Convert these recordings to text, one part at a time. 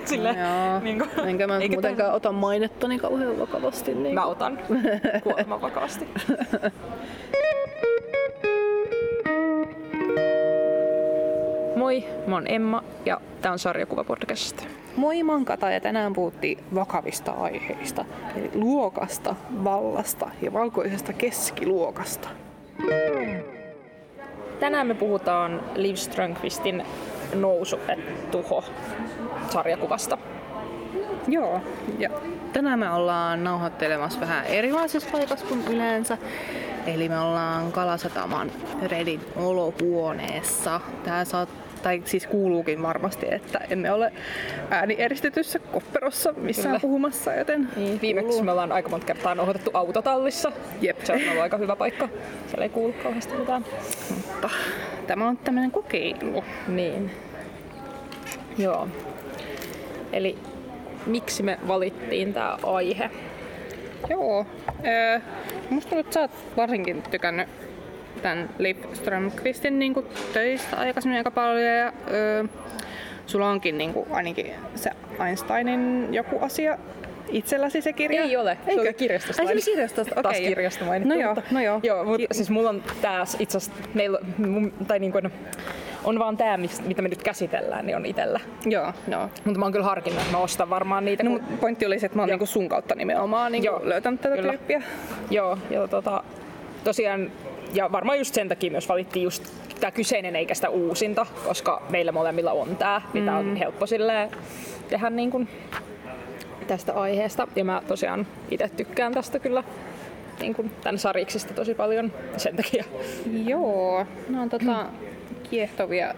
Sille, Joo, niin kuin, enkä mä eikä muutenkaan ota mainettani kauhean vakavasti. Niin Mä otan kuoleman vakavasti. Moi, mä oon Emma ja tää on Sarjakuva podcast. Moi, mä oon Kata ja tänään puhuttiin vakavista aiheista. Eli luokasta, vallasta ja valkoisesta keskiluokasta. Tänään me puhutaan Liv Strömqvistin Nousu et tuho sarjakuvasta. Joo, ja tänään me ollaan nauhoittelemassa vähän erilaisessa paikassa kuin yleensä. Eli me ollaan Kalasataman Redin olohuoneessa. Tää saat, tai siis kuuluukin varmasti, että emme ole äänieristetyssä kopperossa missään Kyllä. puhumassa, joten Niin, viimeksi me ollaan aika monta kertaa nauhoitettu autotallissa. Jep. Se on ollut aika hyvä paikka. Siellä ei kuulu kauheasti mitään. Mutta tämä on tämmöinen kokeilu. Niin. Joo. Eli miksi me valittiin tämä aihe? Joo. Öö, musta tuntuu, että sä oot varsinkin tykännyt tämän Liv Strömqvistin niin töistä aikaisemmin aika paljon. Ja, öö, sulla onkin niin kuin, ainakin se Einsteinin joku asia itselläsi se kirja. Ei ole. Se Eikö? oli kirjastosta. Ai se oli kirjastosta, Taas okei. kirjasta mainittu. No joo, no joo. joo mutta siis mulla on tää itse asiassa, meillä, mun- tai niin kuin, on vaan tää, mis- mitä me nyt käsitellään, niin on itellä. Joo, no. Mutta mä oon kyllä harkinnut, että mä ostan varmaan niitä. No, kun- mut pointti oli se, että mä oon niinku sun kautta nimenomaan niinku Joo, löytänyt tätä kyllä. tyyppiä. Joo, ja tota, tosiaan, ja varmaan just sen takia myös valittiin just tämä kyseinen eikä sitä uusinta, koska meillä molemmilla on tämä, mitä Mm. on helppo silleen tehdä niin kuin tästä aiheesta. Ja mä tosiaan itse tykkään tästä kyllä niin kuin tämän sariksista tosi paljon sen takia. Joo, ne on tota kiehtovia,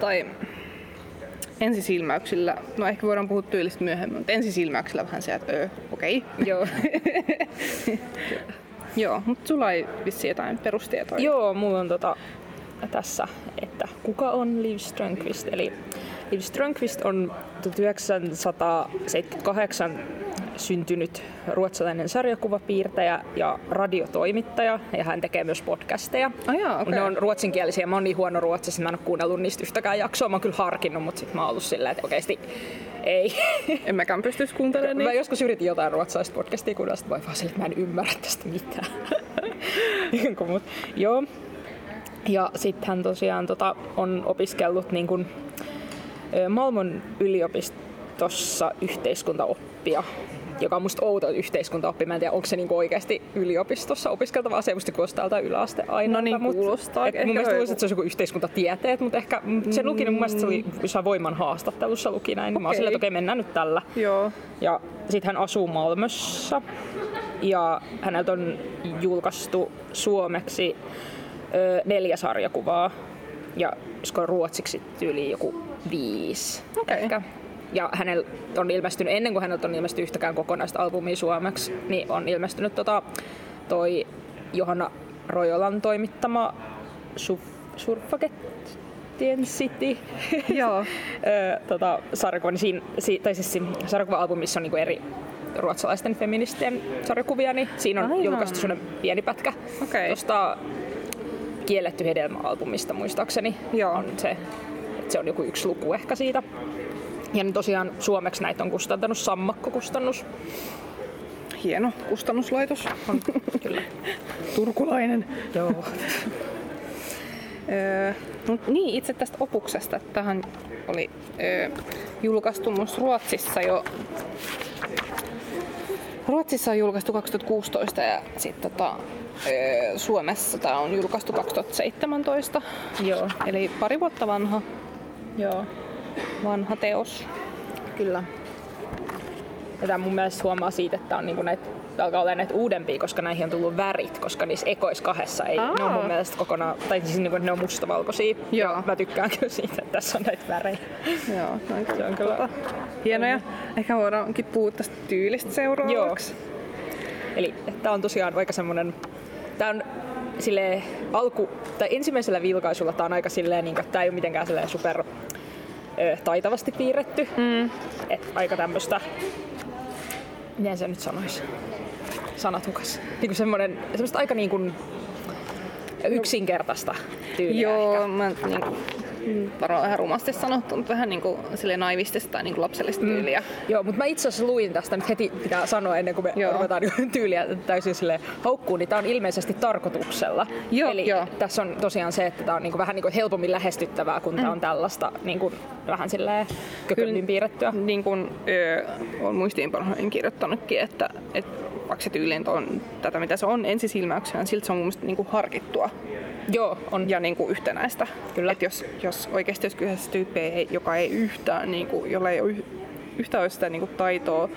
tai ensisilmäyksillä, no ehkä voidaan puhua tyylistä myöhemmin, mutta ensisilmäyksillä vähän se, että öö, okei. Joo. Joo, mutta sulla ei vissi jotain perustietoja. Joo, mulla on tota, tässä, että kuka on Liv Strömqvist. Eli Liv Strömqvist on 1978 syntynyt ruotsalainen sarjakuvapiirtäjä ja radiotoimittaja, ja hän tekee myös podcasteja. Ah jaa, okei. Ne on ruotsinkielisiä, mä oon niin huono ruotsissa, mä en ole kuunnellut niistä yhtäkään jaksoa, mä oon kyllä harkinnut, mutta sit mä oon ollut silleen, että oikeesti ei. En mäkään pystyisi kuuntelemaan Mä niitä. joskus yritin jotain ruotsalaista podcastia kuunnella, sit voi vaan silleen, että mä en ymmärrä tästä mitään. Jonkun mut. Joo. Ja sitten hän tosiaan tota, on opiskellut niin kun, Malmon yliopistossa yhteiskuntaoppia joka on musta outo yhteiskuntaoppi. Mä en tiedä, onko se niinku oikeasti yliopistossa opiskeltava asia, musta kuulostaa tältä yläasteaineelta. No niin, mut- kuulostaa. et mun mielestä luulisin, että se olisi joku yhteiskuntatieteet, mutta ehkä mm, sen luki, niin mun mielestä se oli jossain voiman haastattelussa luki näin. Niin mä oon että okei, mennään nyt tällä. Joo. Ja sitten hän asuu Malmössä ja häneltä on julkaistu suomeksi ö, neljä sarjakuvaa ja olisiko ruotsiksi tyyli joku viisi Okei. ehkä. Ja hänellä on ilmestynyt, ennen kuin häneltä on ilmestynyt yhtäkään kokonaista albumia suomeksi, niin on ilmestynyt tota, toi Johanna Rojolan toimittama Suf- Surfagettien City Joo. tota, sarjakuva, niin siinä, si, tai siis sarjakuva-albumissa on niinku eri ruotsalaisten feministien sarjakuvia, niin siinä on Aivan. julkaistu sellainen pieni pätkä Okei. tuosta Kielletty hedelmä-albumista muistaakseni. Joo. On se, että se on joku yksi luku ehkä siitä. Ja niin tosiaan suomeksi näitä on kustantanut Sammakko-kustannus. Hieno kustannuslaitos. On, kyllä. Turkulainen. Joo. Öö, mut niin, itse tästä opuksesta. Tähän oli öö, julkaistu myös Ruotsissa jo. Ruotsissa on julkaistu 2016 ja sitten tota, öö, Suomessa tämä on julkaistu 2017. Joo. Eli pari vuotta vanha, Joo. vanha teos. Kyllä. Ja tämä mun mielestä huomaa siitä, että on niinku näitä, alkaa olla näitä uudempia, koska näihin on tullut värit, koska niissä ekois kahdessa ei, Aa. ne on mun mielestä kokonaan, tai siis niinku, ne on mustavalkoisia. Joo. Ja mä tykkään kyllä siitä, että tässä on näitä värejä. Joo, noin Se on kyllä. hienoja. Ehkä voidaankin puhua tästä tyylistä seuraavaksi. Eli tämä on tosiaan aika semmonen, tää on sille alku, tai ensimmäisellä vilkaisulla tää on aika silleen, niin että tää ei ole mitenkään silleen super ö, taitavasti piirretty. Mm. Et aika tämmöstä, miten se nyt sanoisi, sanatukas. Niin semmoinen, semmoista aika niin kuin yksinkertaista tyyliä Joo, ehkä. mä niin, varmaan vähän rumasti sanottu, mutta vähän niin kuin sille naivistista tai niin kuin lapsellista tyyliä. Joo, mutta mä itse asiassa luin tästä, nyt heti pitää sanoa ennen kuin me Joo. ruvetaan niin tyyliä täysin sille haukkuun, niin tää on ilmeisesti tarkoituksella. Joo, Eli joo. tässä on tosiaan se, että tää on niin kuin vähän niin kuin helpommin lähestyttävää, kun tää on tällaista niin kuin vähän silleen piirrettyä. Niin kuin öö, on muistiinpanoihin kirjoittanutkin, että, että vaikka se tyyli on tätä mitä se on ensisilmäyksenä, silti se on mun mielestä niin kuin harkittua Joo, on. ja niin kuin yhtenäistä. Kyllä. Et jos, jos oikeasti jos kyseessä tyyppi, ei, joka ei yhtään, niin kuin, jolla ei ole yh- yhtään sitä niin kuin taitoa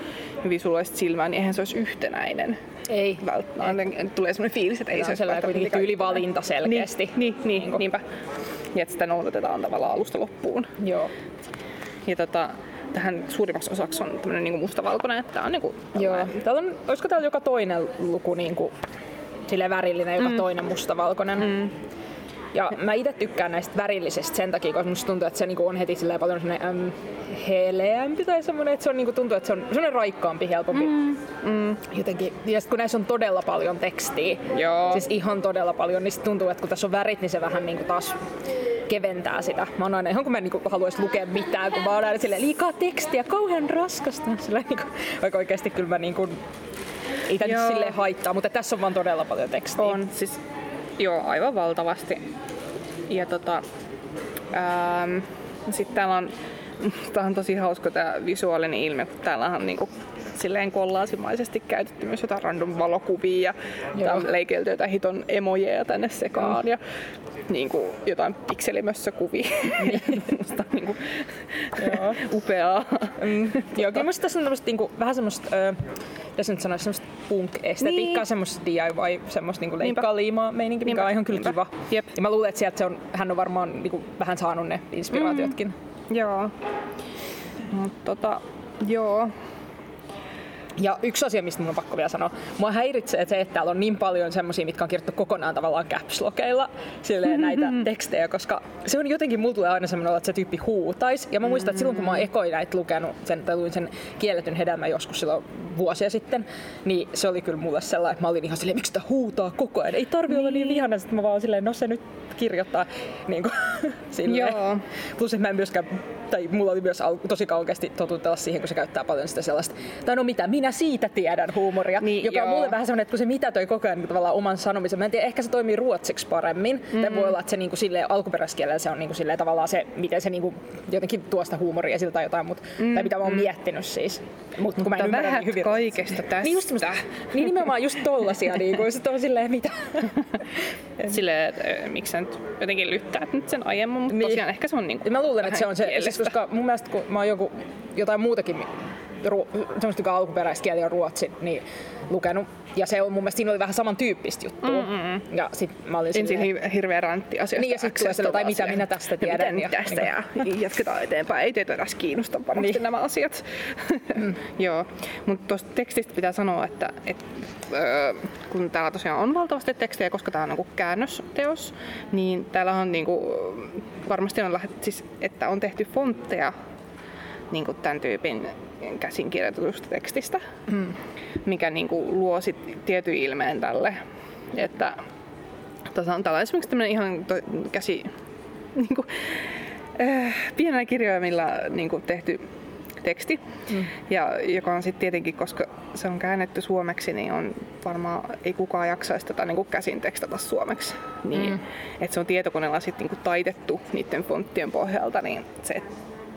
visuaalista silmää, niin eihän se olisi yhtenäinen. Ei. Välttämättä. Tulee sellainen fiilis, että ei se välttämättä kuitenkin kaikki- tyylivalinta selkeästi. Niin, niin, Niinku. niin niinpä. Ja että sitä noudatetaan tavallaan alusta loppuun. Joo. Ja tota, tähän suurimmaksi osaksi on tämmöinen niin mustavalkoinen, että tää on niinku Joo. tällainen- Täällä on, olisiko täällä joka toinen luku niin kuin, sille värillinen, joka mm. toinen mustavalkoinen. Mm. Ja mä itse tykkään näistä värillisistä sen takia, koska musta tuntuu, että se niinku on heti paljon semmoinen äm, heleämpi tai semmoinen, että se on niinku, tuntuu, että se on semmoinen raikkaampi, helpompi. Mm. Mm. Jotenkin. Ja sit kun näissä on todella paljon tekstiä, Joo. siis ihan todella paljon, niin sit tuntuu, että kun tässä on värit, niin se vähän niinku taas keventää sitä. Mä oon aina ihan kun mä en niinku haluaisi lukea mitään, kun mä oon aina silleen liikaa tekstiä, kauhean raskasta. Silleen, niinku, vaikka oikeasti kyllä mä niinku, ei tää nyt silleen haittaa, mutta tässä on vaan todella paljon tekstiä. On, siis joo, aivan valtavasti. Ja tota, ähm, sitten täällä on, tää on tosi hauska tää visuaalinen ilme, kun täällä on niinku silleen kollaasimaisesti käytetty myös jotain random valokuvia ja leikkelty jotain hiton emojeja tänne sekaan ja niin kuin jotain pikselimössökuvia. Musta niin kuin, upeaa. Mm, joo, kyllä musta tässä on tämmöstä, niinku, vähän semmoista, ö, se nyt sanoisi, semmoista punk-estetiikkaa, Niin. semmoista DIY, semmoista niinku Niinpä. leikkaa liimaa meininki, mikä Niinpä, on ihan kyllä kiva. Jep. Ja mä luulen, että sieltä se on, hän on varmaan niinku, vähän saanut ne inspiraatiotkin. Mm. Joo. Mutta tota, joo. Ja yksi asia, mistä mun on pakko vielä sanoa, mua häiritsee se, että täällä on niin paljon semmosia, mitkä on kirjoittu kokonaan tavallaan caps lockeilla, silleen näitä tekstejä, koska se on jotenkin, mulla tulee aina semmoinen että se tyyppi huutais. Ja mä muistan, että silloin kun mä oon ekoin näitä lukenut, sen, tai luin sen kielletyn hedelmän joskus silloin vuosia sitten, niin se oli kyllä mulle sellainen, että mä olin ihan silleen, miksi sitä huutaa koko ajan, ei tarvi olla niin vihana, sitten mä vaan silleen, no se nyt kirjoittaa niin kuin, silleen. Joo. Plus, että mä en myöskään, tai mulla oli myös tosi kauan kesti totutella siihen, kun se käyttää paljon sitä sellaista, tai no mitä, minä siitä tiedän huumoria, Niin, joka on joo. mulle vähän semmoinen, että kun se mitätöi koko ajan niin tavallaan oman sanomisen, mä en tiedä, ehkä se toimii ruotsiksi paremmin, mm-hmm. tai voi olla, että se niin kuin silleen, alkuperäiskielellä se on niin kuin silleen, tavallaan se, miten se niin kuin, jotenkin tuo sitä huumoria siltä tai jotain, mut, mm-hmm. tai mitä mä oon miettinyt siis. Mut, kun mä en Mutta ymmärrä niin hyvin. kaikesta tästä. Niin, just semmoista, niin nimenomaan just tollasia, niin kuin, sit on silleen, mitä. Silleen, että miksi sä nyt jotenkin lyttäät nyt sen aiemmin, mutta Niin. tosiaan ehkä se on niinku Mä luulen, että se on se, siis koska mun mielestä kun mä oon joku, jotain muutakin ru, semmoista, joka alkuperäiskieli on ruotsi, niin lukenut. Ja se on mun mielestä, siinä oli vähän samantyyppistä juttua. Mm-mm. Ja sit mä olin Ensin silleen, hi- hirveä rantti asioista. Niin, ja sit tulee tai mitä minä tästä tiedän, Ja, ja- tästä ja, jatketaan eteenpäin. Ei teitä edes kiinnosta varmasti Niin. nämä asiat. Mm. Joo, mutta tuosta tekstistä pitää sanoa, että, että öö, kun täällä tosiaan on valtavasti tekstejä, koska tämä on niinku käännösteos, niin täällä on niinku, varmasti on lähet, siis, että on tehty fontteja niin kuin tämän tyypin käsinkirjoitetusta tekstistä, mm. mikä niin kuin luo sit tietyn ilmeen tälle. Että tässä on, täällä on esimerkiksi tämmöinen ihan to, käsi, niin kuin, äh, pienellä kirjaimilla niin kuin tehty teksti, mm. ja joka on sitten tietenkin, koska se on käännetty suomeksi, niin on varmaan ei kukaan jaksaisi tätä niin kuin käsin tekstata suomeksi. Niin, mm. että se on tietokoneella sitten niin kuin taitettu niiden fonttien pohjalta, niin se,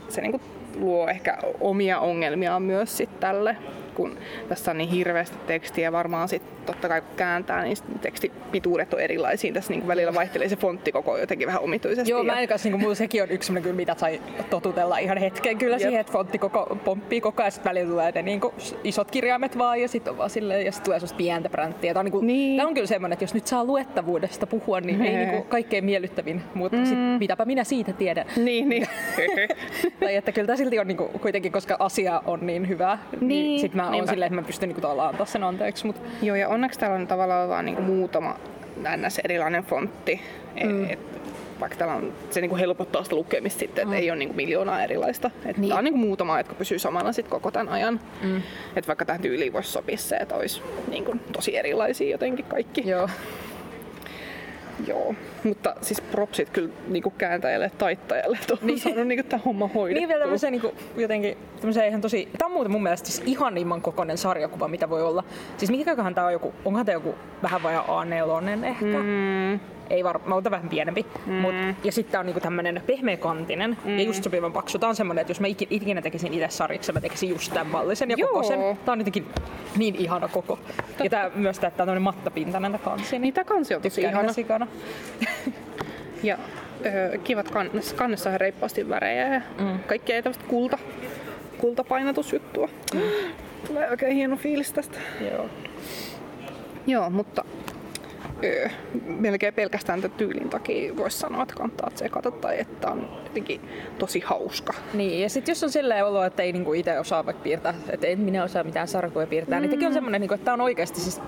se niin kuin luo ehkä omia ongelmiaan myös sit tälle, kun tässä on niin hirveästi tekstiä. Varmaan sitten totta kai kun kääntää, niin tekstipituudet on erilaisia. Tässä niin välillä vaihtelee se fontti koko jotenkin vähän omituisesti. Joo, mä en kanssa, niin mulla sekin on yksi kyllä, mitä sai totutella ihan hetken kyllä Jep. siihen, että fontti koko, pomppii koko ajan, sitten välillä tulee ne niin kuin, isot kirjaimet vaan ja sitten on vaan silleen, ja sitten tulee semmoista pientä bränttiä. Tämä on, niin kuin, Niin. Tämä on kyllä semmoinen, että jos nyt saa luettavuudesta puhua, niin ei Hei. niin kuin, kaikkein miellyttävin, mutta mm. sit, mitäpä minä siitä tiedän. Niin, niin. tai että kyllä tämä silti on niin kuin, kuitenkin, koska asia on niin hyvä, niin, Niin, sitten mä oon niinpä. silleen, että mä pystyn niin kuin, tavallaan antaa sen anteeksi. Mutta Joo, ja onneksi täällä on tavallaan vaan niinku muutama ns. erilainen fontti. Mm. Et, vaikka täällä on, se niinku helpottaa sitä lukemista sitten, että mm. ei ole niinku miljoonaa erilaista. Et Niin. Tää on niinku muutama, jotka pysyy samana sit koko tämän ajan. Mm. Et vaikka tähän tyyliin voisi sopia se, että olisi niinku tosi erilaisia jotenkin kaikki. joo. Joo, mutta siis propsit kyllä niinku kääntäjälle taittajalle, että on niin. saanut niinku tämä homma hoidettua. Niin vielä tämmöisen niinku, jotenkin, tämmöisen ihan tosi, tämä on muuten mun mielestä siis ihanimman kokoinen sarjakuva, mitä voi olla. Siis mikäköhän tämä on joku, onkohan tämä joku vähän vajaa A4 ehkä? Mm ei varmaan, vähän pienempi. Mm. Mut, ja sitten on niinku tämmönen pehmeäkantinen mm. ja just sopivan paksu. Tää on semmonen, että jos mä ikinä tekisin itse sarjiksi, mä tekisin just tämän mallisen ja kokoisen. Tää on jotenkin niin ihana koko. Totta. Ja tää myös tää on mattapintainen tää kansi. Niin, niin tää kansi on tosi ihana. Sikana. ja öö, kivat kannessa. Kannessa on reippaasti värejä ja mm. kaikkea tämmöistä kulta, kultapainatusjuttua. Mm. Tulee oikein hieno fiilis tästä. Joo. Joo, mutta öö, melkein pelkästään tämän tyylin takia voisi sanoa, että kannattaa tsekata tai että on jotenkin tosi hauska. Niin, ja sitten jos on silleen olo, että ei niinku itse osaa vaikka piirtää, että en minä osaa mitään sarkoja piirtää, mm. niin tekin on semmoinen, niinku, että tämä on oikeasti siis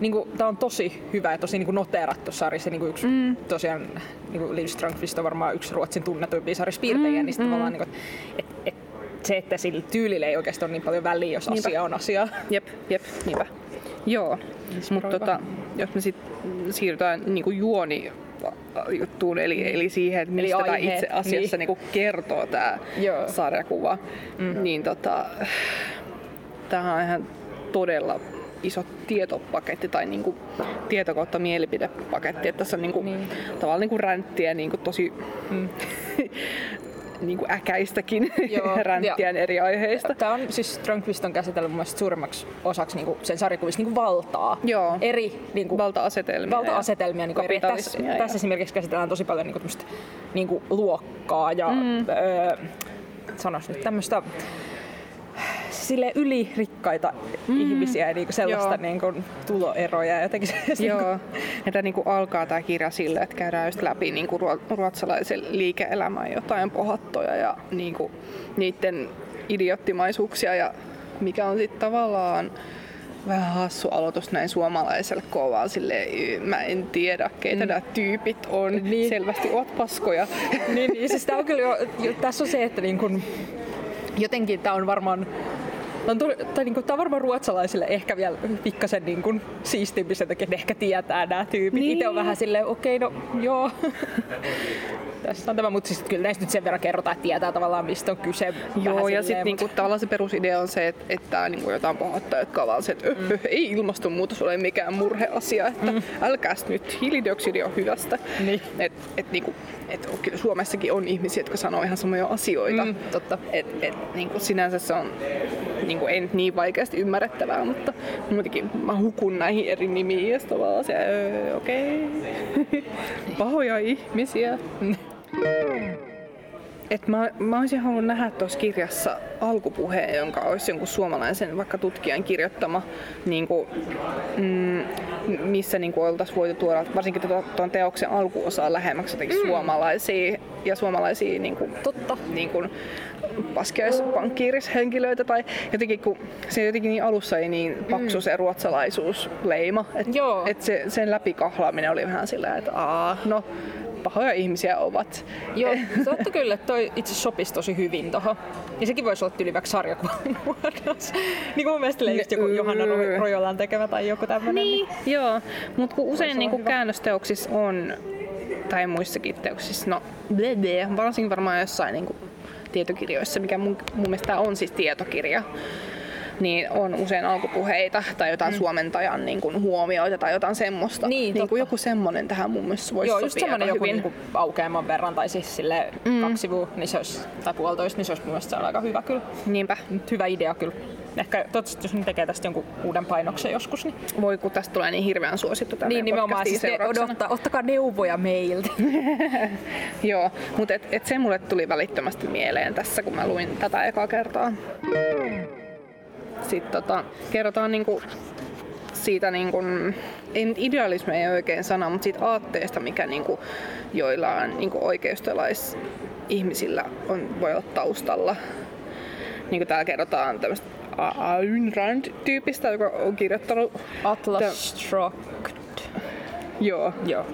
niin kuin, tää on tosi hyvä ja tosi niin kuin noteerattu sarja. Se, niin kuin yksi, mm. tosiaan niin kuin Liv Strömqvist on varmaan yksi Ruotsin tunnetuimpia sarjaspiirtejä, mm. niin mm. vaan niin kuin, et, et, se, että sillä tyylillä ei oikeasti ole niin paljon väliä, jos Niinpä. asia on asia. Jep, jep, niinpä. Joo, mutta tota, jos me sitten siirrytään niinku juoni juttuun, eli, eli siihen, että mistä tämä itse asiassa niin. niinku kertoo tämä sarjakuva, mm. niin tota, tämä on ihan todella iso tietopaketti tai niinku tieto kautta mielipidepaketti. Että tässä on niinku, niin. tavallaan niinku ränttiä niinku tosi mm. niin kuin äkäistäkin ränttiä eri aiheista. Tämä on siis Strömqvist on käsitellyt mun suurimmaksi osaksi niin kuin sen sarjakuvissa niin kuin valtaa. Joo. Eri niin kuin, valta-asetelmia. Valta-asetelmia. Niin kuin eri, tässä, ja... tässä esimerkiksi käsitellään tosi paljon niin kuin, niin kuin luokkaa ja mm. öö, sanois nyt tämmöistä sille ylirikkaita mm. ihmisiä ja niinku sellaista niinku tuloeroja. Ja jotenkin se, Joo, niinku... että niinku alkaa tämä kirja sille, että käydään just läpi niinku ruotsalaisen liike-elämän jotain pohattoja ja niinku niiden idiottimaisuuksia ja mikä on sitten tavallaan vähän hassu aloitus näin suomalaiselle kovaa sille mä en tiedä keitä mm. nämä tyypit on, niin. selvästi oot paskoja. Niin, niin siis on kyllä jo, jo, tässä on se, että niin kun, jotenkin tämä on varmaan on, tuli, tai niin kuin, tämä on varmaan ruotsalaisille ehkä vielä pikkasen niin kuin, siistimpi sen takia, että ehkä tietää nämä tyypit. Niin. Itse on vähän silleen, okei, okay, no joo. Tässä on tämä, mutta siis kyllä näistä nyt sen verran kerrotaan, että tietää tavallaan mistä on kyse. Joo, ja sitten niinku, tavallaan se perusidea on se, että, että niinku jotain pahoittaa, jotka ovat se, että mm. ei ilmastonmuutos ole mikään murheasia, että mm. älkääs nyt, hiilidioksidi on hyvästä. Niin. Et, et, niinku, et, kyllä Suomessakin on ihmisiä, jotka sanoo ihan samoja asioita. Mm, totta. Et, et, niinku, sinänsä se on niinku, ei niin vaikeasti ymmärrettävää, mutta muutenkin mä hukun näihin eri nimiin ja tavallaan se, öö, okei, okay. pahoja ihmisiä. Et mä, mä olisin halunnut nähdä tuossa kirjassa alkupuheen, jonka olisi jonkun suomalaisen vaikka tutkijan kirjoittama, niin kuin, mm, missä niin oltaisiin voitu tuoda varsinkin tuon teoksen alkuosaa lähemmäksi jotenkin mm. suomalaisia ja suomalaisia niin kuin, Totta. Niin kuin, pankkiirishenkilöitä tai jotenkin kun se jotenkin niin alussa ei niin paksu mm. se ruotsalaisuusleima, että et se, sen läpikahlaaminen oli vähän sillä, että aa, no pahoja ihmisiä ovat. Joo, totta kyllä, että toi itse sopisi tosi hyvin tuohon. Ja sekin voisi olla yli vaikka sarjakuvan muodossa. niin kuin mun mielestä just joku Johanna Rojolan tekemä tai joku tämmöinen. Niin, niin. joo. Mutta kun usein niin kuin käännösteoksissa on, tai muissakin teoksissa, no blede, varsinkin varmaan jossain niin kuin tietokirjoissa, mikä mun, mun mielestä on siis tietokirja, niin on usein alkupuheita tai jotain mm. suomentajan niin kuin, huomioita tai jotain semmoista. Niin, niin kuin joku semmonen tähän mun mielestä voisi Joo, just semmonen joku niin kuin, aukeaman verran tai siis sille mm. kaksi sivua, niin se olisi, tai puolitoista, niin se olisi mun mielestä aika hyvä kyllä. Niinpä. Hyvä idea kyllä. Ehkä toivottavasti jos ne tekee tästä jonkun uuden painoksen joskus. Niin... Voi kun tästä tulee niin hirveän suosittu tänne Niin nimenomaan, siis ne, odottaa, ottakaa neuvoja meiltä. Joo, mutta et, et se mulle tuli välittömästi mieleen tässä, kun mä luin tätä ekaa kertaa. Sitten tota, kerrotaan niinku siitä, niinku, ei nyt idealismi ei oikein sana, mutta siitä aatteesta, mikä niinku, joillain niinku oikeistolais ihmisillä on, voi olla taustalla. Niin kuin täällä kerrotaan tämmöistä Ayn Rand-tyypistä, joka on kirjoittanut... Atlas Shrugged. Joo, Joo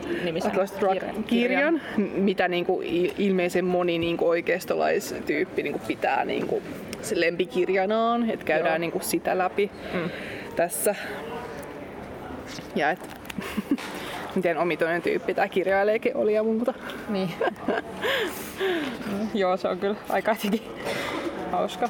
Atlas Shrugged kirjan, mitä niinku ilmeisen moni niinku oikeistolaistyyppi niinku pitää niinku lempikirjanaan, että käydään niinku sitä läpi mm. tässä. Ja et, miten omituinen tyyppi tämä kirjailijakin oli ja muuta. Niin. Joo, se on kyllä aika jotenkin hauska.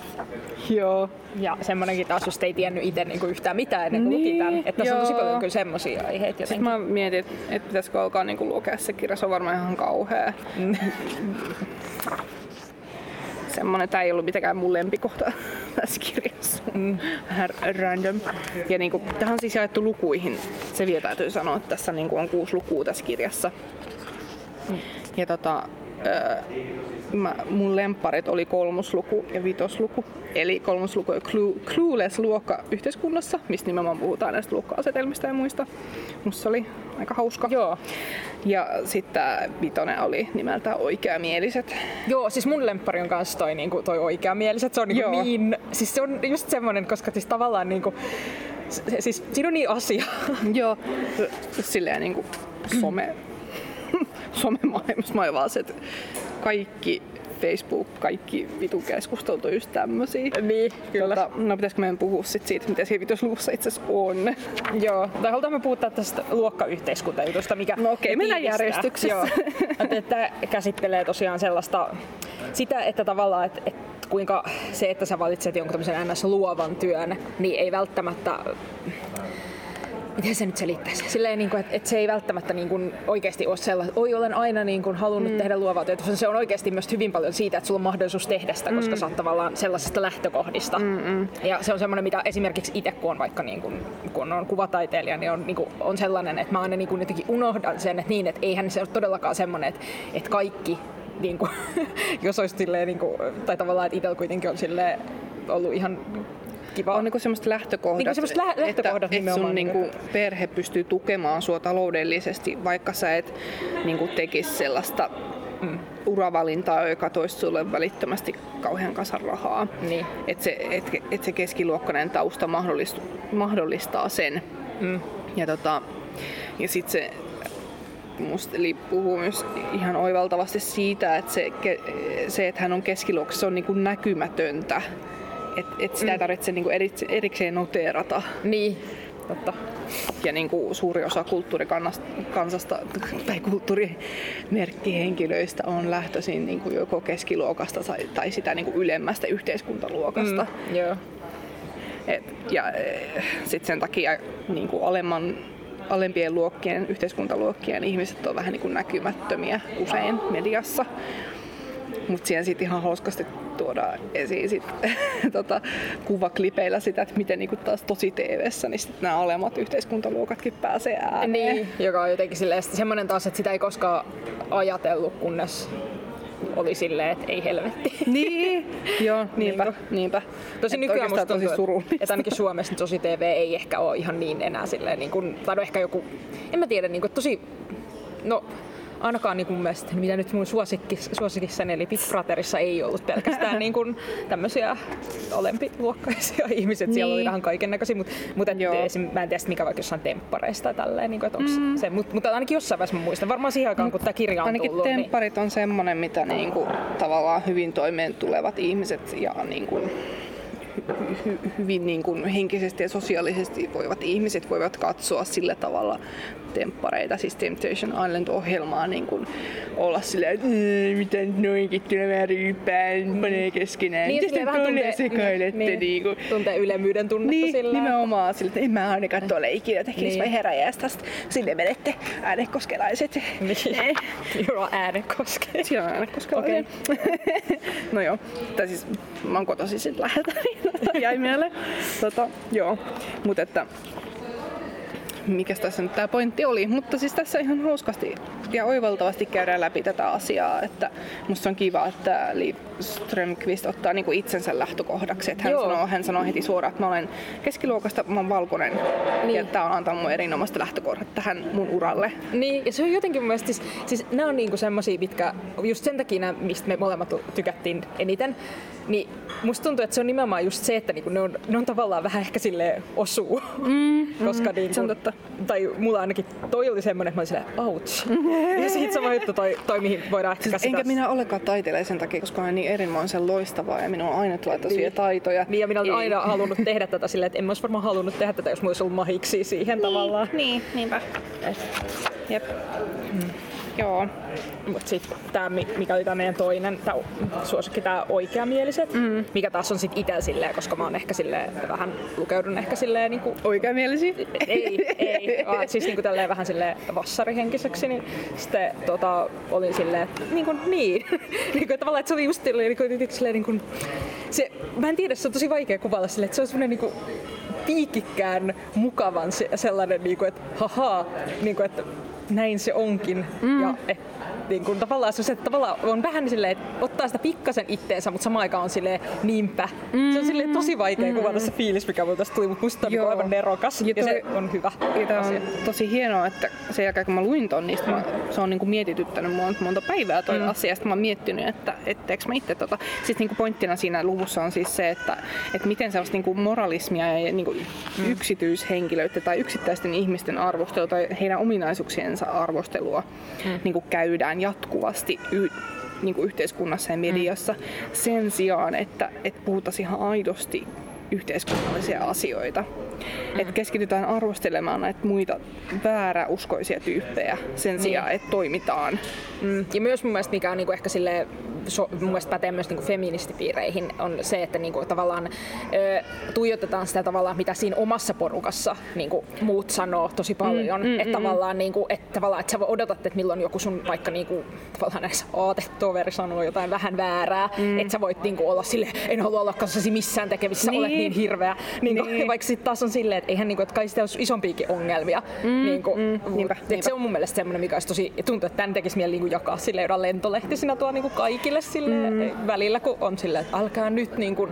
Joo. Ja semmonenkin taas, jos ei tiennyt itse niinku yhtään mitään ennen kuin Niin, luki tämän. Että tässä on tosi paljon kyllä semmosia aiheita Sitten jotenkin. mä mietin, että et pitäisikö alkaa niinku lukea se kirja, se on varmaan ihan kauhea. Semmonen, tää ei ollut mitenkään mun lempikohta tässä kirjassa. Mm. Vähän random. Ja niinku, tähän on siis jaettu lukuihin. Se vielä täytyy sanoa, että tässä niinku on kuusi lukua tässä kirjassa. Ja tota, öö, mä, mun lempparit oli kolmosluku ja vitosluku. Eli kolmosluku on Clue, Clueless-luokka yhteiskunnassa, mistä nimenomaan puhutaan näistä luokka-asetelmista ja muista. Musta oli aika hauska. Joo. Ja sitten vitonen oli nimeltään Oikeamieliset. Joo, siis mun lemppari on kanssa toi, niinku, toi oikeamieliset. Se on niinku Joo. niin, siis se on just semmonen, koska siis tavallaan niinku, se, siis siinä on niin asia. Joo. Silleen niinku some, somemaailmassa mä vaan se, että kaikki Facebook, kaikki vitun keskustelut on just tämmösiä. niin, kyllä. Tota, no pitäisikö meidän puhua sit siitä, mitä siinä vitosluvussa itse asiassa on? Joo, tai halutaan me puhua tästä luokkayhteiskuntajutusta, mikä No okei, mennään tiivistää. järjestyksessä. Joo. Että Tämä käsittelee tosiaan sellaista, sitä, että tavallaan, että, että kuinka se, että sä valitset jonkun tämmöisen ns. luovan työn, niin ei välttämättä miten se nyt selittäisi? Silleen, niin kuin, että, että se ei välttämättä niin kuin, oikeasti ole sellaista, oi olen aina niin kuin, halunnut mm. tehdä luovaa työtä. Se on oikeasti myös hyvin paljon siitä, että sulla on mahdollisuus tehdä sitä, koska sä oot tavallaan sellaisesta lähtökohdista. Mm-mm. Ja se on semmoinen, mitä esimerkiksi itse, kun on vaikka niin kuin, kun on kuvataiteilija, niin on, niin kuin, on sellainen, että mä aina niin kuin, jotenkin unohdan sen, että niin, että eihän se ole todellakaan semmoinen, että, että kaikki niin kuin, jos olisi silleen, niin kuin, tai tavallaan, että itsellä kuitenkin on silleen, ollut ihan kiva. On niinku semmoista lähtökohdat, Niinku semmoiset lä- lähtökohdat että, että nimenomaan sun niinku- niinku perhe pystyy tukemaan sua taloudellisesti, vaikka sä et niinku tekis sellaista mm. uravalintaa, joka toisi sulle välittömästi kauhean kasan rahaa. Niin. Et se, et, et se keskiluokkainen tausta mahdollist, mahdollistaa sen. Mm. Ja, tota, ja sit se musta eli puhuu myös ihan oivaltavasti siitä, että se, se että hän on keskiluokassa, on niinku näkymätöntä. Et, et sitä ei tarvitse niinku erikseen noteerata. Niin, totta. Ja niinku suuri osa kulttuurikansasta tai kulttuurimerkkihenkilöistä on lähtöisin niinku joko keskiluokasta tai, sitä niinku ylemmästä yhteiskuntaluokasta. Mm, joo. Et, ja sitten sen takia niin kuin alemman, alempien luokkien, yhteiskuntaluokkien ihmiset on vähän niin kuin näkymättömiä usein mediassa. Mutta siellä sitten ihan hauskasti tuodaan esiin sit, tota, kuvaklipeillä sitä, että miten niinku taas tosi TV-ssä niin sit nämä alemmat yhteiskuntaluokatkin pääsee ääneen. Niin, joka on jotenkin silleen, semmoinen taas, että sitä ei koskaan ajatellut, kunnes oli silleen, että ei helvetti. Niin, joo, niinpä, niinpä. Tosi Et nykyään musta tuntuu, tosi surullista. että ainakin Suomessa niin tosi TV ei ehkä ole ihan niin enää silleen, niin kuin, tai no ehkä joku, en mä tiedä, niin kuin, tosi, no ainakaan niin kuin mun mielestä, mitä nyt mun suosikkis, eli Big Brotherissa ei ollut pelkästään niin kuin, tämmöisiä olempiluokkaisia ihmisiä, siellä oli Niin. vähän kaiken näköisiä, mutta, mutta esim, mä en tiedä mikä vaikka jossain temppareista tai tälleen, niin kuin, että onko mm. se, mutta, mutta ainakin jossain vaiheessa mä muistan, varmaan siihen aikaan kun tämä kirja on Ainakin tullut, niin, tempparit on semmonen, mitä niinku, tavallaan hyvin toimeen tulevat ihmiset ja niinku, hy- hy- hyvin niinku, henkisesti ja sosiaalisesti voivat ihmiset voivat katsoa sillä tavalla temppareita, siis Temptation Island-ohjelmaa, niin kuin olla silleen, että "Ää, mitä nyt noinkin nämä ryyppään, panee keskenään. Niin, te vähän tuntee- sekailette? niin, Niin, kuin. tuntee ylemmyyden tunnetta Niin, sillä. nimenomaan sillä, että en mä ainakaan tuolla ikinä tekisi Niin. niin. vai heräjäästästä. Sinne menette äänekoskelaiset. Niin. Joo, äänekoskeen. Siellä on äänekoskelainen. no joo, tai siis mä oon kotoisin läheltä, niin jäi mieleen. Tota, joo, mutta että mikäs tässä nyt tämä pointti oli, mutta siis tässä ihan hauskasti ja oivaltavasti käydään läpi tätä asiaa, että musta on kiva, että Liv Strömqvist ottaa niinku itsensä lähtökohdaksi, että hän Joo. sanoo, hän sanoo heti suoraan, että mä olen keskiluokasta, mä oon valkoinen Niin. ja tää on antanut mun erinomaista lähtökohdat tähän mun uralle. Niin, ja se on jotenkin mun mielestä, siis, siis nämä on niinku semmosia, mitkä, just sen takia mistä me molemmat tykättiin eniten, Niin musta tuntuu, että se on nimenomaan just se, että niinku ne, on, ne on tavallaan vähän ehkä sille osuu. Mm, Koska mm, niinku, se on totta. Tai mulla ainakin toi oli semmonen, että mä olin silleen, ouch. ja sit sama juttu toi, toi mihin voidaan ehkä Siis enkä minä olekaan taiteilija sen takia, koska olen niin erinomaisen loistavaa ja minulla on aina tulee tosia niin. taitoja. Niin ja minä olen Ei. aina halunnut tehdä tätä silleen, että en mä olisi varmaan halunnut tehdä tätä, jos mulla olisi ollut mahiksi siihen tavallaan. Niin, niinpä. Jep. Mm. Joo. Mutta sitten tämä, mikä oli tämä meidän toinen tää suosikki, tämä oikeamieliset, mm. mikä taas on sitten itse silleen, koska mä oon ehkä silleen, vähän lukeudun ehkä silleen niinku, Oikeamielisiä? ei, ei, vaan siis niinku tälleen vähän silleen vassarihenkiseksi, niin sitten tota, olin silleen, että niin kuin niin. niin kuin, tavallaan, että se oli just silleen, niin kuin, jotenkin silleen, niin kuin, se, mä en tiedä, se on tosi vaikea kuvailla silleen, että se on semmoinen niin kuin, piikikkään mukavan se, sellainen, niin kuin, että haha, niin kuin, että näin se onkin. Mm. Ja, niin kuin, tavallaan se, että tavallaan on vähän silleen, että ottaa sitä pikkasen itteensä, mutta samaan aikaan on silleen niinpä. Mm. Se on silleen tosi vaikea mm. kuvata se fiilis, mikä mulla tästä tuli, mutta musta on Joo. aivan nerokas ja, Ja ja se toi- on hyvä Ja asia. on tosi hienoa, että sen jälkeen kun mä luin ton, niin mä, se on niinku mietityttänyt mua monta päivää toi mm. asia. Sitten mä oon miettinyt, että etteikö mä itse tota. Siis niinku pointtina siinä luvussa on siis se, että, että miten sellaista niinku moralismia ja niinku mm. yksityishenkilöitä tai yksittäisten ihmisten arvostelua tai heidän ominaisuuksiensa arvostelua mm. niinku käydään jatkuvasti y- niinku yhteiskunnassa ja mediassa mm. sen sijaan, että, että puhuttaisiin ihan aidosti yhteiskunnallisia asioita. Mm. Että keskitytään arvostelemaan näitä muita vääräuskoisia tyyppejä sen sijaan, että toimitaan. Mm. Ja myös mun mielestä, mikä on niinku ehkä silleen, so, mun mielestä pätee myös niinku feministipiireihin, on se, että niinku tavallaan ö, tuijotetaan sitä tavallaan, mitä siinä omassa porukassa niinku muut sanoo tosi paljon. Mm, mm, että tavallaan, niinku, että tavallaan, että sä odotat, että milloin joku sun vaikka niinku, tavallaan näissä aatetoveri sanoo jotain vähän väärää, mm. että sä voit niinku olla sille, en halua olla kanssasi missään tekemisissä, Niin. olet niin hirveä. Niinku, Niin. Vaikka sitten taas on silleen, että eihän niinku, että kai sitä olisi isompiakin ongelmia. Mm, niinku, mm, niinpä, et niinpä. Se on mun mielestä semmoinen, mikä olisi tosi, tuntuu, että tämän tekisi mieli niinku jakaa sille jotain lentolehtisinä tuo niinku kaikille sille mm. välillä, kun on silleen, että älkää nyt niinku,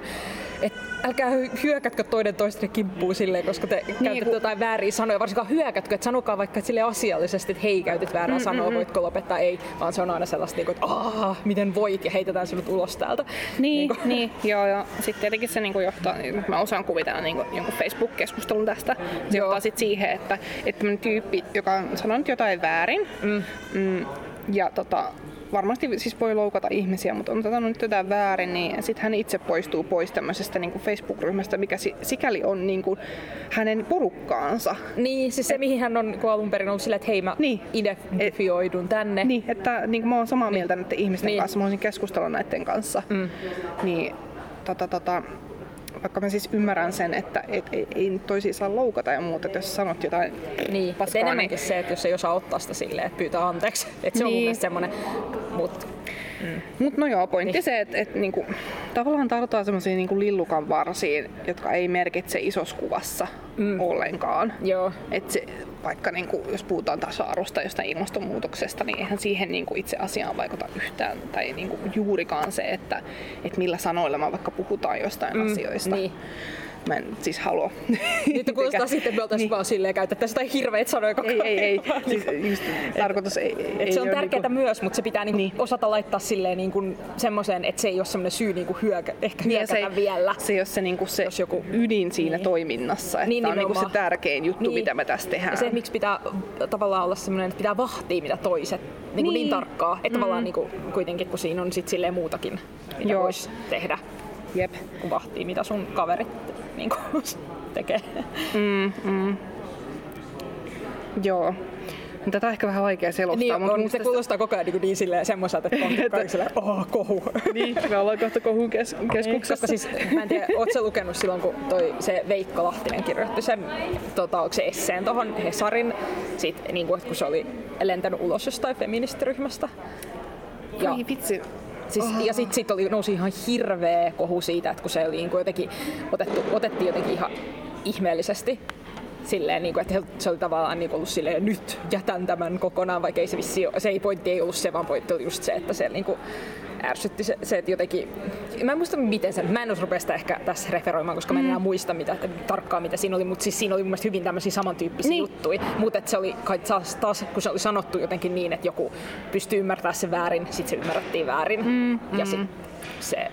et älkää hy- hyökätkö toinen toisten kimppuun silleen, koska te niin, käytätte kun- jotain vääriä sanoja, varsinkaan hyökätkö, että sanokaa vaikka että sille asiallisesti, että hei, käytit väärää mm, sanoa, voitko lopettaa, ei, vaan se on aina sellaista, niinku, että aah, miten voit, ja heitetään sinut ulos täältä. Niin, Niinku. niin joo, ja sitten tietenkin se niinku johtaa, mä osaan kuvitella niinku jonkun Facebook-keskustelun tästä, se Joo. johtaa sit siihen, että, että tämmönen tyyppi, joka on sanonut jotain väärin, mm. Mm, ja tota, varmasti siis voi loukata ihmisiä, mutta on sanonut nyt jotain väärin, niin sitten hän itse poistuu pois tämmöisestä niinku Facebook-ryhmästä, mikä si- sikäli on niinku hänen porukkaansa. Niin, siis se mihin hän on niinku alun perin ollut silleen, että hei mä Niin. identifioidun tänne. Niin, että niin mä oon samaa mieltä näiden ihmisten Niin. kanssa, mä voisin keskustella näiden kanssa. Mm. Niin, tota, tota, vaikka mä siis ymmärrän sen, että et, ei, ei nyt toisia saa loukata ja muuta, että jos sanot jotain Niin, paskaa, enemmänkin se, että jos ei osaa ottaa sitä silleen, että pyytää anteeksi. Että se on mun Niin. mielestä semmoinen, mut Mutta no joo, pointti Niin. se, että et, niinku, tavallaan tartutaan semmoisiin niinku lillukan varsiin, jotka ei merkitse isossa kuvassa mm. ollenkaan. joo. Et se, vaikka niinku, jos puhutaan tasa-arvosta jostain ilmastonmuutoksesta, niin eihän siihen niinku itse asiaan vaikuta yhtään tai niinku juurikaan se, että et millä sanoilla me vaikka puhutaan jostain mm, asioista. niin. Mä en siis halua. Nyt kuulostaa sitten, me oltaisiin Niin. vaan silleen käytettäisiin jotain hirveitä sanoja koko Ei, ei, ei. Siis just tarkoitus ei, ei, Et se on tärkeää niinku- myös, mutta se pitää niinku Niin. osata laittaa silleen niinku semmoiseen, että se ei ole semmoinen syy niinku hyökä, ehkä Niin, se, hyökätä ei, vielä. se ei ole se, niinku se Jos joku- ydin siinä Niin. toiminnassa. Että Niin, tämä on niinku se tärkein juttu, Niin. mitä me tässä tehdään. Ja se, miksi pitää tavallaan olla semmoinen, että pitää vahtia mitä toiset niin, niin. niin Niin. tarkkaa, että mm. tavallaan niin kuin, kuitenkin kun siinä on sit silleen muutakin, mitä Joo. voisi tehdä, Jep. kun vahtii mitä sun kaverit niin kuin, tekee. Mm, mm. Joo. Tätä on ehkä vähän vaikea selostaa, Niin, mutta on, musta se kuulostaa koko ajan niin, niin silleen semmoiselta, että on kaikki silleen, oh, kohu. niin, me ollaan kohta kohun kes- Niin, keskuksessa. koska siis, mä en tiedä, ootko lukenut silloin, kun toi, se Veikka Lahtinen kirjoitti sen, tota, se esseen tohon Hesarin, sit, niin kuin, kun se oli lentänyt ulos jostain feministiryhmästä. Ja, Ai vitsi. Siis, ja sitten sit oli, nousi ihan hirveä kohu siitä, että kun se oli niin kuin jotenkin otettu, otettiin jotenkin ihan ihmeellisesti silleen, niin kuin, että se oli tavallaan niin kuin ollut silleen, nyt jätän tämän kokonaan, vaikka ei se vissi, se ei pointti ei ollut se, vaan pointti oli just se, että se niin kuin ärsytti se, se, että jotenkin, mä en muista miten se, mä en olisi rupea sitä ehkä tässä referoimaan, koska mä en enää muista mitä, tarkkaan mitä siinä oli, mutta siis siinä oli mun mielestä hyvin tämmöisiä samantyyppisiä Niin. juttuja, mutta että se oli kai taas, taas, kun se oli sanottu jotenkin niin, että joku pystyy ymmärtämään sen väärin, sit se ymmärrettiin väärin, mm, ja sit se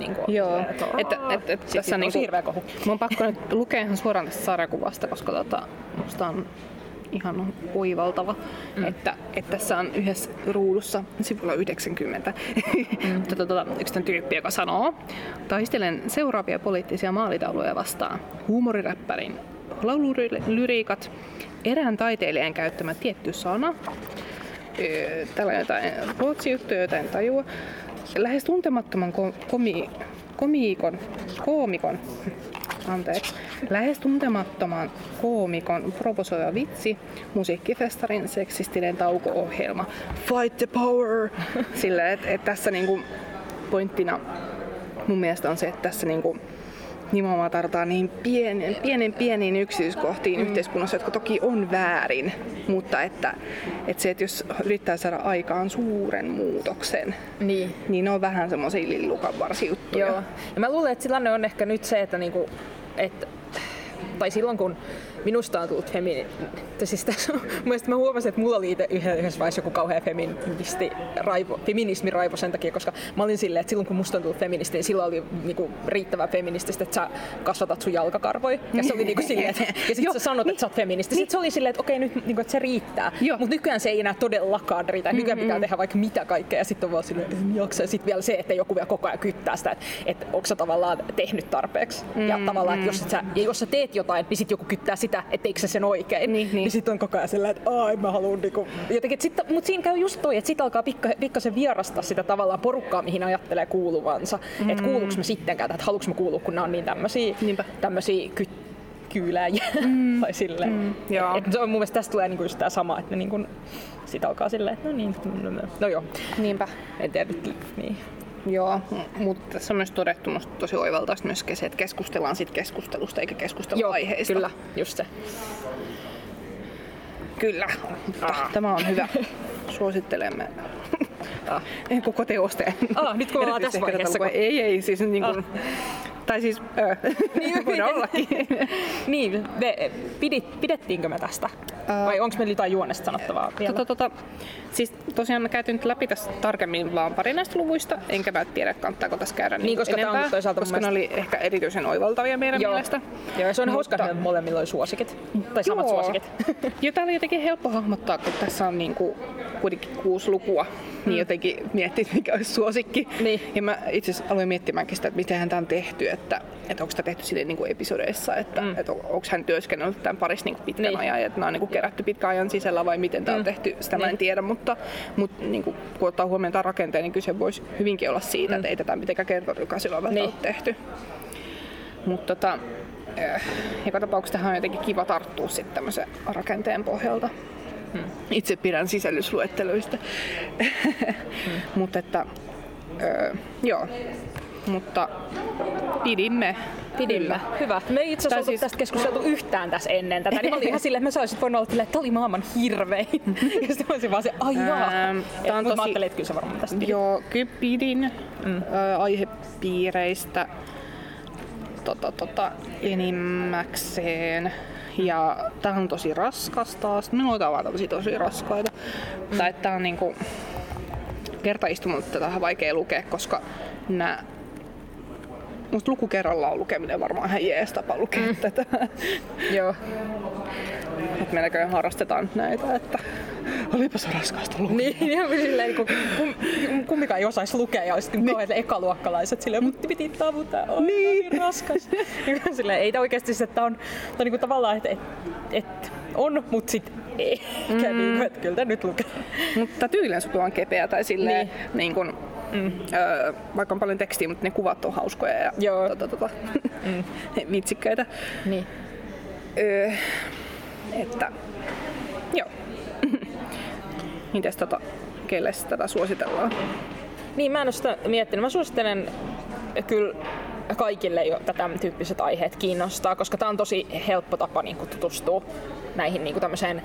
niin kuin, Joo, että, että, että, että tässä on niinku, hirveä kohu. Mun on pakko nyt lukea ihan suoraan tästä sarjakuvasta, koska tota, musta on ihan oivaltava, mm. että, että tässä on yhdessä ruudussa sivulla 90 mm. tota, tota, yksi tyyppi, joka sanoo, taistelen seuraavia poliittisia maalitauluja vastaan. Huumoriräppärin laululyriikat, erään taiteilijan käyttämä tietty sana, öö, tällä jotain ruotsijuttuja, jotain tajua, lähes tuntemattoman komi, komiikon, koomikon anteeksi, lähes tuntemattoman koomikon provosoiva vitsi, musiikkifestarin seksistinen tauko-ohjelma. Fight the power! Sillä, että et tässä niinku pointtina mun mielestä on se, että tässä niinku nimenomaan tarvitaan niin pienen, pienen pieniin yksityiskohtiin mm. yhteiskunnassa, jotka toki on väärin, mutta että, että se, että jos yrittää saada aikaan suuren muutoksen, niin, niin ne on vähän semmoisia lillukan varsijuttuja. Joo. Ja mä luulen, että tilanne on ehkä nyt se, että niinku, että tai silloin kun minusta on tullut femini... Siis tässä, mä huomasin, että mulla oli yhdessä vaiheessa joku kauhea feministi, raivo, feminismiraivo sen takia, koska mä olin silleen, että silloin kun musta on tullut feministi, niin silloin oli niinku riittävän feminististä, että sä kasvatat sun jalkakarvoja. Ja se oli niinku silleen, että, ja sit sä sanot, että sä oot feministi. Sitten se oli silleen, että okei, nyt niinku, että se riittää. Mutta nykyään se ei enää todellakaan riitä. Nykyään pitää tehdä vaikka mitä kaikkea. Ja sitten on vaan silleen, että jaksa. Sitten vielä se, että joku vielä koko ajan kyttää sitä, että, että onko sä tavallaan tehnyt tarpeeksi. Ja tavallaan, että jos, sä, ja jos sä teet jotain, niin sitten joku kyttää sitä sitä, etteikö se sen oikein. Niin, niin. niin sitten on koko ajan sellainen, että ai mä haluan niinku, jotenkin, sit, mutta siinä käy just toi, että sitten alkaa pikka, pikkasen vierastaa sitä tavallaan porukkaa, mihin ajattelee kuuluvansa. Mm. Että kuuluuko mä sittenkään, että haluanko mä kuulua, kun nämä on niin tämmöisiä, tämmöisiä ky, kyylääjiä. Mm. tai silleen. Mm. Joo. Et, et, mun mielestä tästä tulee niinku just tää sama, että ne niinku, sit alkaa silleen, että no niin, no, no, no joo. Niinpä. En tiedä, niin. Joo, mutta tässä on myös todettu musta tosi oivaltaista myös se, että keskustellaan sit keskustelusta eikä keskustella Joo, aiheista. kyllä, just se. Kyllä, mutta ah. tämä on hyvä. Suosittelemme ah. koko teoste. Ah, nyt kun ollaan tässä vaiheessa. Kun... Ei, ei, siis niin kuin, ah. Tai siis, öö, niin, ollakin. niin, me, pidit, pidettiinkö me tästä? Vai onko meillä jotain juonesta sanottavaa vielä? Tota, tota, siis tosiaan mä käytin nyt läpi tässä tarkemmin vaan pari näistä luvuista, enkä mä tiedä, kannattaako tässä käydä niin, koska enempää, on toisaalta koska mielestä... ne oli ehkä erityisen oivaltavia meidän Joo. mielestä. Joo, ja se on Mutta... hauska, että molemmilla oli suosikit. Tai samat Joo. suosikit. ja tää oli jotenkin helppo hahmottaa, kun tässä on niinku kuitenkin kuusi lukua, niin jotenkin miettii, mikä olisi suosikki. Niin. Ja mä itse asiassa aloin miettimäänkin sitä, että miten tämä on tehty, että, että onko tämä tehty silleen niin kuin episodeissa, että, mm. että onko hän työskennellyt tämän parissa niin pitkän niin. ajan, että nämä on niin kuin kerätty pitkän ajan sisällä vai miten tämä on mm. tehty, sitä niin. mä en niin. tiedä, mutta, mutta niin kuin, kun ottaa huomioon tämän rakenteen, niin kyse voisi hyvinkin olla siitä, mm. että ei tätä mitenkään kertorykäisillä ole niin. tehty. Mutta tota, äh, joka tapauksessa tähän on jotenkin kiva tarttua sitten tämmöisen rakenteen pohjalta. Hmm. Itse pidän sisällysluetteluista. Hmm. Mutta että, öö, joo. Mutta pidimme. Pidimme. Kyllä. Hyvä. Me ei itse asiassa siis... tästä keskusteltu yhtään tässä ennen tätä. Niin mä olin ihan silleen, että mä saisin voinut olla, että tämä oli maailman hirvein. ja sitten mä olisin vaan se, ai jaa. Ähm, on tosi... Mä ajattelin, että kyllä se varmaan tästä pidin. Joo, kyllä pidin mm. ö, aihepiireistä tota, tota, enimmäkseen. Ja tää on tosi raskas taas. Minulla on tosi tosi raskaita. Mm. Tai että tää on niinku... Kertaistumalla tätä on vaikea lukea, koska nää Musta luku kerrallaan lukeminen varmaan ihan jees tapa lukea mm. tätä. Joo. Et me näköjään harrastetaan näitä, että olipa se raskasta lukea. Niin, ihan silleen, kun kum, kummikaan ei osaisi lukea ja olisi niin. kauhean ekaluokkalaiset silleen, mutta piti tavuta, on niin. niin raskas. silleen, ei tämä oikeasti se, että on, on niin kuin tavallaan, että et, et, on, mutta sitten ei. Mm. Niin, että kyllä nyt lukee. Mutta tyyliin on kepeä tai silleen, niin. niin kuin, Mm. Öö, vaikka on paljon tekstiä, mutta ne kuvat on hauskoja ja Joo. Tota, tota, mm. vitsikkäitä. Niin. Öö, että, joo. Mites tota, kelle tätä suositellaan? Niin, mä en ole sitä miettinyt. Mä suosittelen kyllä kaikille, joita tämän tyyppiset aiheet kiinnostaa, koska tämä on tosi helppo tapa niin kuin, tutustua näihin niin kuin, tämmöiseen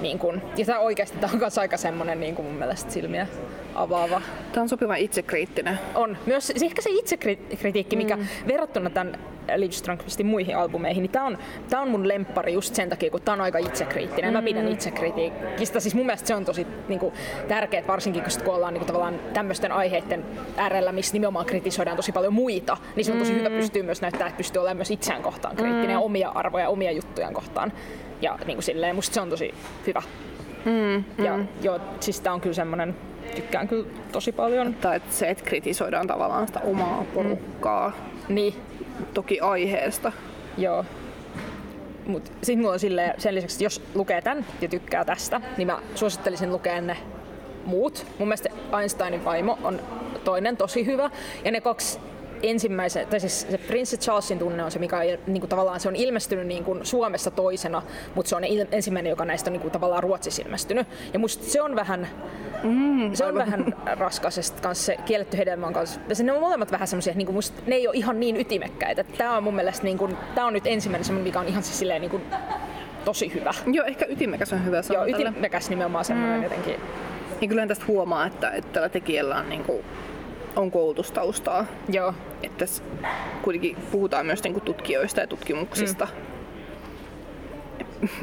Niin kun, ja tämä oikeasti tämä on myös aika semmoinen niin mun mielestä silmiä avaava. Tämä on sopiva itsekriittinen. On. Myös ehkä se itsekritiikki, mikä mm. verrattuna tämän Liv Strömqvistin muihin albumeihin, niin tämä on, tää on mun lemppari just sen takia, kun tämä on aika itsekriittinen. Mm. Mä pidän itsekritiikistä. Siis mun mielestä se on tosi niin kuin, tärkeää, varsinkin kun ollaan niin kuin, tavallaan tämmöisten aiheiden äärellä, missä nimenomaan kritisoidaan tosi paljon muita, niin se on tosi mm. hyvä pystyä myös näyttää, että pystyy olemaan myös itseään kohtaan kriittinen mm. ja omia arvoja, omia juttujaan kohtaan. Ja niin kuin silleen, musta se on tosi hyvä. Mm, ja mm. joo, siis tää on kyllä semmonen, tykkään kyllä tosi paljon. Tai että se, että kritisoidaan tavallaan sitä omaa porukkaa. Mm. Niin. Toki aiheesta. Joo. Mut sit mulla on silleen, sen lisäksi, jos lukee tän ja tykkää tästä, niin mä suosittelisin lukea ne muut. Mun mielestä Einsteinin vaimo on toinen tosi hyvä. Ja ne kaksi ensimmäisen, tai siis se Prince Charlesin tunne on se, mikä on, niin kuin tavallaan se on ilmestynyt niin kuin Suomessa toisena, mutta se on il, ensimmäinen, joka näistä on niin kuin tavallaan Ruotsissa ilmestynyt. Ja musta se on vähän, mm, se on vähän raskasesta kanssa se kielletty hedelmä on kanssa. Ja ne on molemmat vähän semmoisia, niin kuin musta, ne ei ole ihan niin ytimekkäitä. Tämä on mun mielestä, niin kuin, tämä on nyt ensimmäinen semmoinen, mikä on ihan siis silleen niin kuin, tosi hyvä. Joo, ehkä ytimekäs on hyvä sanoa. Joo, ytimekäs nimenomaan semmoinen mm. jotenkin. Niin kyllähän tästä huomaa, että, että tällä tekijällä on niin kuin on koulutustaustaa. Joo. Että kuitenkin puhutaan myös niinku tutkijoista ja tutkimuksista. Mm.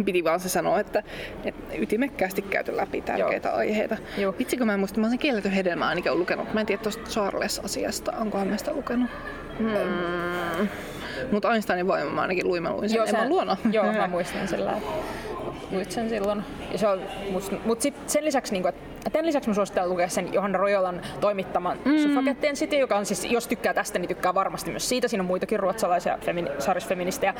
Piti vaan se sanoa, että, että ytimekkäästi käyty läpi tärkeitä Joo. aiheita. Joo. Vitsikö mä en muista, mä olen kielletty hedelmää ainakin lukenut. Mä en tiedä tuosta Charles-asiasta, onkohan mä sitä lukenut. Mm. Mutta Einsteinin voima mä ainakin luin, mä luin sen Joo, sen, luona. Joo, mä muistan sillä luit sen silloin. Ja se on mut sit sen lisäksi, niin kuin, tämän lisäksi mä suosittelen lukea sen Johanna Rojolan toimittaman mm. Suffragettien City, joka on siis, jos tykkää tästä, niin tykkää varmasti myös siitä. Siinä on muitakin ruotsalaisia femini- saarisfeministejä.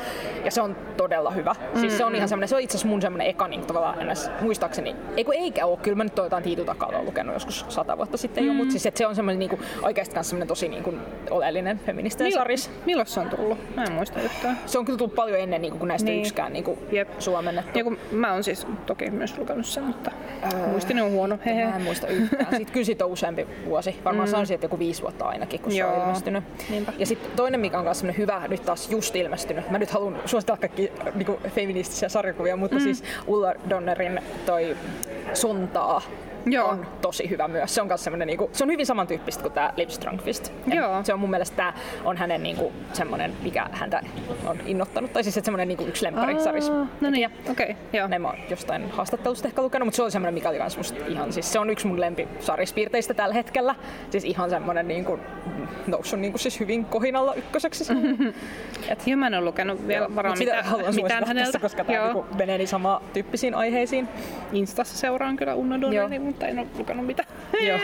Ja se on todella hyvä. Mm. Siis se on ihan semmoinen, se on itse asiassa mun semmoinen eka niin tavallaan ennäs, muistaakseni. Ei kun eikä ole, kyllä mä nyt jotain Tiitu lukenut joskus sata vuotta sitten mm. jo, mutta siis että se on semmoinen niin kuin, oikeasti myös semmoinen tosi niin kuin, oleellinen feministinen Mil- saris. Milloin se on tullut? Mä en muista yhtään. Se on kyllä tullut paljon ennen niin kuin, näistä niin. yksikään niin kuin, Jep. suomennettu. Ja kun mä oon siis toki myös lukenut sen, mutta öö, muistini on huono. Hehe. Mä en muista yhtään. Sitten kyllä siitä on useampi vuosi. Varmaan mm. sanoisin, että joku viisi vuotta ainakin, kun Joo. se on ilmestynyt. Niinpä. Ja sitten toinen, mikä on myös hyvä, nyt taas just ilmestynyt. Mä nyt haluan suositella kaikki niinku, feministisiä sarjakuvia, mutta mm. siis Ulla Donnerin toi Sontaa Joo. on tosi hyvä myös. Se on myös semmoinen, niinku, se on hyvin samantyyppistä kuin tämä Lipstrongfist. Joo. Se on mun mielestä tämä on hänen niinku, semmoinen, mikä häntä on innottanut. Tai siis että semmoinen niinku, yksi lempparisaris. No niin, okei. Okay, ne mä oon jostain haastattelusta ehkä lukenut, mutta se oli semmoinen, mikä oli kans musta ihan, siis se on yksi mun lempisarispiirteistä tällä hetkellä. Siis ihan semmoinen niinku, noussut niinku, siis hyvin kohinalla ykköseksi. Et, Joo, mä en ole lukenut vielä varmaan mitä, mitään häneltä. Tässä, koska tämä niinku, menee niin sama tyyppisiin aiheisiin. Instassa seuraan kyllä Unna mutta en ole lukenut mitään. Joo,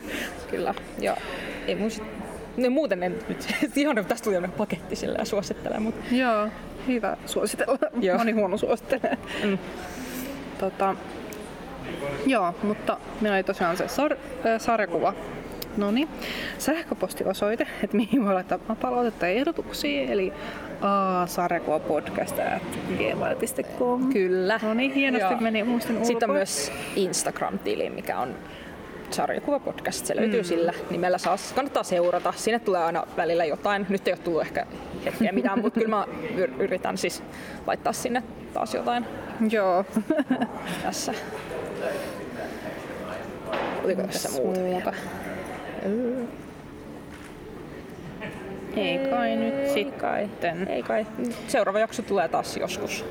kyllä. Ja ei mun sit... No muuten en nyt, ihan tästä tuli paketti sillä ja suosittelen, mutta... Joo, hyvä suositella. Joo. Moni huono suosittelee. Mm. Tota, joo, mutta meillä oli tosiaan se sar- äh, sarjakuva No niin, sähköpostiosoite, että mihin voi laittaa palautetta ja ehdotuksia, eli asarekuapodcast.gmail.com. Kyllä. No niin, hienosti Joo. meni muistin ulkoa. Sitten on myös Instagram-tili, mikä on sarjakuva podcast. Se löytyy mm. sillä nimellä. Saa, kannattaa seurata. Sinne tulee aina välillä jotain. Nyt ei ole tullut ehkä hetkeä mitään, mutta kyllä mä yritän siis laittaa sinne taas jotain. Joo. Tässä. Oliko tässä muuta? Ei kai nyt sitten. Ei kai. Seuraava jakso tulee taas joskus.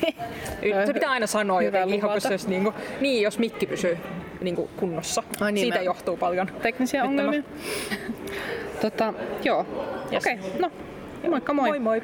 Se pitää aina sanoa jotenkin ihan jos, niin, kuin, niin, jos mikki pysyy niin kuin kunnossa. Ai niin, Siitä mä... johtuu paljon. Teknisiä ongelmia. tota, joo. Yes. Okei, okay. no moikka moi. Moi moi.